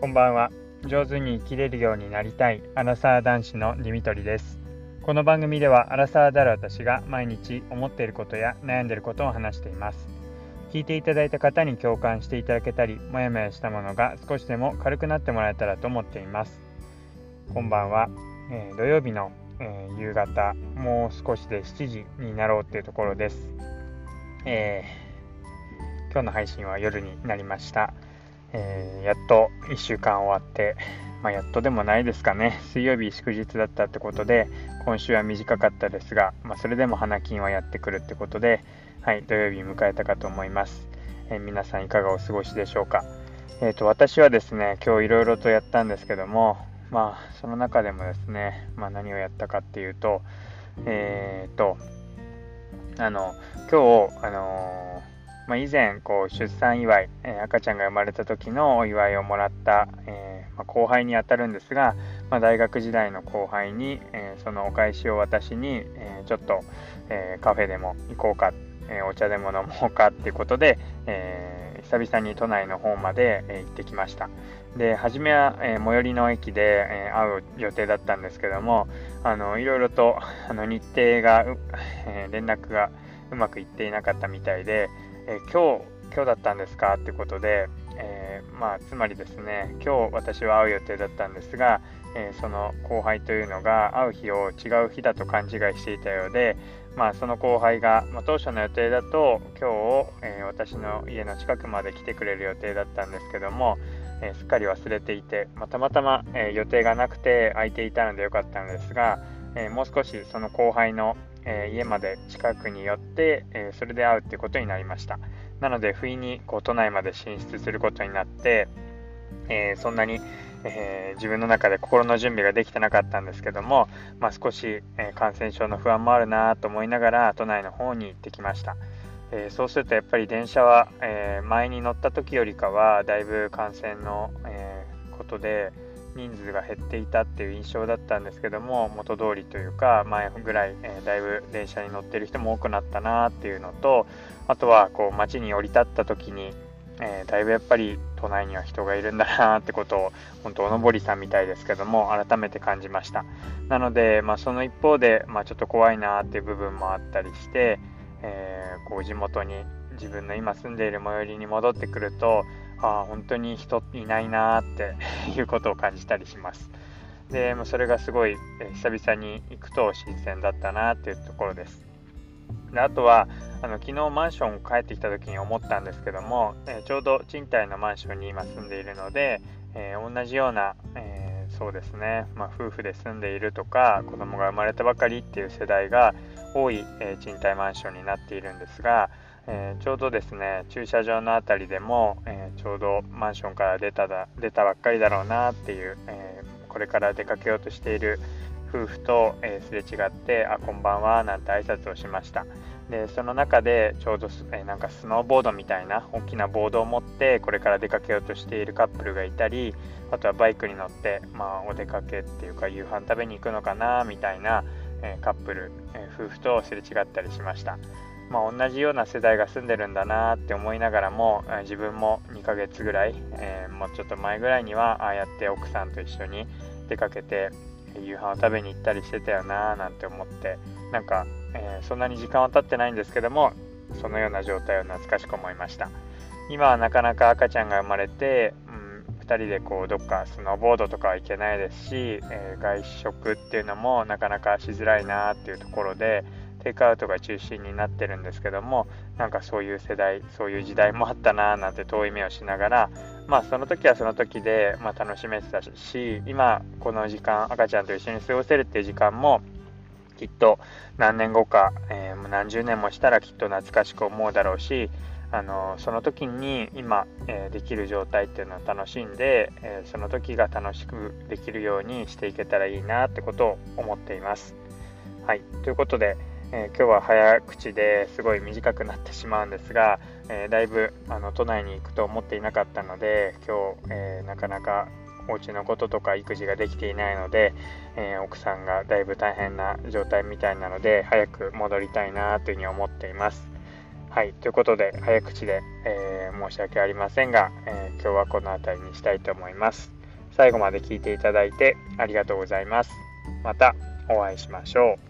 こんばんは。上手に生きれるようになりたい。アラサー男子のディミトリです。この番組ではアラサーである私が毎日思っていることや悩んでいることを話しています。聞いていただいた方に共感していただけたりもやもやしたものが少しでも軽くなってもらえたらと思っています。こんばんは、えー、土曜日の、えー、夕方もう少しで7時になろうっていうところです、えー、今日の配信は夜になりました。えー、やっと1週間終わって、まあ、やっとでもないですかね、水曜日祝日だったってことで、今週は短かったですが、まあ、それでも花金はやってくるってことで、はい、土曜日迎えたかと思います。えー、皆さんいかがお過ごしでしょうか。えーと、私はですね、今日いろいろとやったんですけども、まあ、その中でもですね、まあ、何をやったかっていうと、えっ、ー、と、あの、今日、あのまあ、以前こう出産祝い、え、赤ちゃんが生まれた時のお祝いをもらった、えー、まあ、後輩にあたるんですが、まあ、大学時代の後輩に、えー、そのお返しを私に、えちょっと、えカフェでも行こうか、えお茶でも飲もうかっていうことで、え久々に都内の方まで、え行ってきました。で初めは、え最寄りの駅で、え会う予定だったんですけどもあのいろいろとあの日程が、え連絡がうまくいっていなかったみたいで、え今日今日だったんですか？ってことで、えー、まあ、つまりですね今日私は会う予定だったんですが、えー、その後輩というのが会う日を違う日だと勘違いしていたようで、まあ、その後輩が、まあ、当初の予定だと今日を、えー、私の家の近くまで来てくれる予定だったんですけども、えすっかり忘れていて、まあ、たまたま、え予定がなくて空いていたのでよかったのですが、えもう少しその後輩のえ家まで近くに寄って、えそれで会うっていうことになりました。なので不意にこう都内まで進出することになって、えそんなに、え自分の中で心の準備ができてなかったんですけども、まあ、少し、え感染症の不安もあるなと思いながら都内の方に行ってきました、えそうするとやっぱり電車は、え前に乗った時よりかはだいぶ感染の、えことで、人数が減っていたっていう印象だったんですけども元通りというか前ぐらい、えー、だいぶ電車に乗ってる人も多くなったなっていうのとあとはこう街に降り立った時に、えー、だいぶやっぱり都内には人がいるんだなってことを本当おのぼりさんみたいですけども改めて感じました。なので、まあ、その一方で、まあ、ちょっと怖いなっていう部分もあったりして、えー、こう地元に自分の今住んでいる最寄りに戻ってくるとああ本当に人いないなって いうことを感じたりします。でもそれがすごい久々に行くと新鮮だったなっていうところです。であとはあの昨日マンション帰ってきた時に思ったんですけども、えちょうど賃貸のマンションに今住んでいるので、えー、同じような、えー、そうですね、まあ、夫婦で住んでいるとか子供が生まれたばかりっていう世代が多い、えー、賃貸マンションになっているんですが、えー、ちょうどですね駐車場の辺りでも、えー、ちょうどマンションから出ただ出たばっかりだろうなっていう、えー、これから出かけようとしている夫婦と、えすれ違って「あこんばんは」なんて挨拶をしました。でその中でちょうど、えなんかスノーボードみたいな大きなボードを持ってこれから出かけようとしているカップルがいたりあとはバイクに乗って、まあ、お出かけっていうか夕飯食べに行くのかなみたいな、えカップル、え夫婦とすれ違ったりしました。まあ、同じような世代が住んでるんだなって思いながらも自分も2ヶ月ぐらい、えー、もうちょっと前ぐらいにはああやって奥さんと一緒に出かけて夕飯を食べに行ったりしてたよななんて思ってなんか、えー、そんなに時間は経ってないんですけどもそのような状態を懐かしく思いました。今はなかなか赤ちゃんが生まれて、うん、2人でこうどっかスノーボードとかは行けないですし、えー、外食っていうのもなかなかしづらいなっていうところでテイクアウトが中心になってるんですけどもなんかそういう世代そういう時代もあったなーなんて遠い目をしながらまあその時はその時で、まあ、楽しめてたし今この時間赤ちゃんと一緒に過ごせるっていう時間もきっと何年後か、えー、何十年もしたらきっと懐かしく思うだろうしあのその時に今、えー、できる状態っていうのを楽しんで、えー、その時が楽しくできるようにしていけたらいいなってことを思っています。はいということで、えー、今日は早口ですごい短くなってしまうんですが、えー、だいぶあの都内に行くと思っていなかったので今日、えー、なかなかお家のこととか育児ができていないので、え奥さんがだいぶ大変な状態みたいなので早く戻りたいなというふうに思っています。はい、ということで早口で、え申し訳ありませんが、え今日はこの辺りにしたいと思います。最後まで聞いていただいてありがとうございます。またお会いしましょう。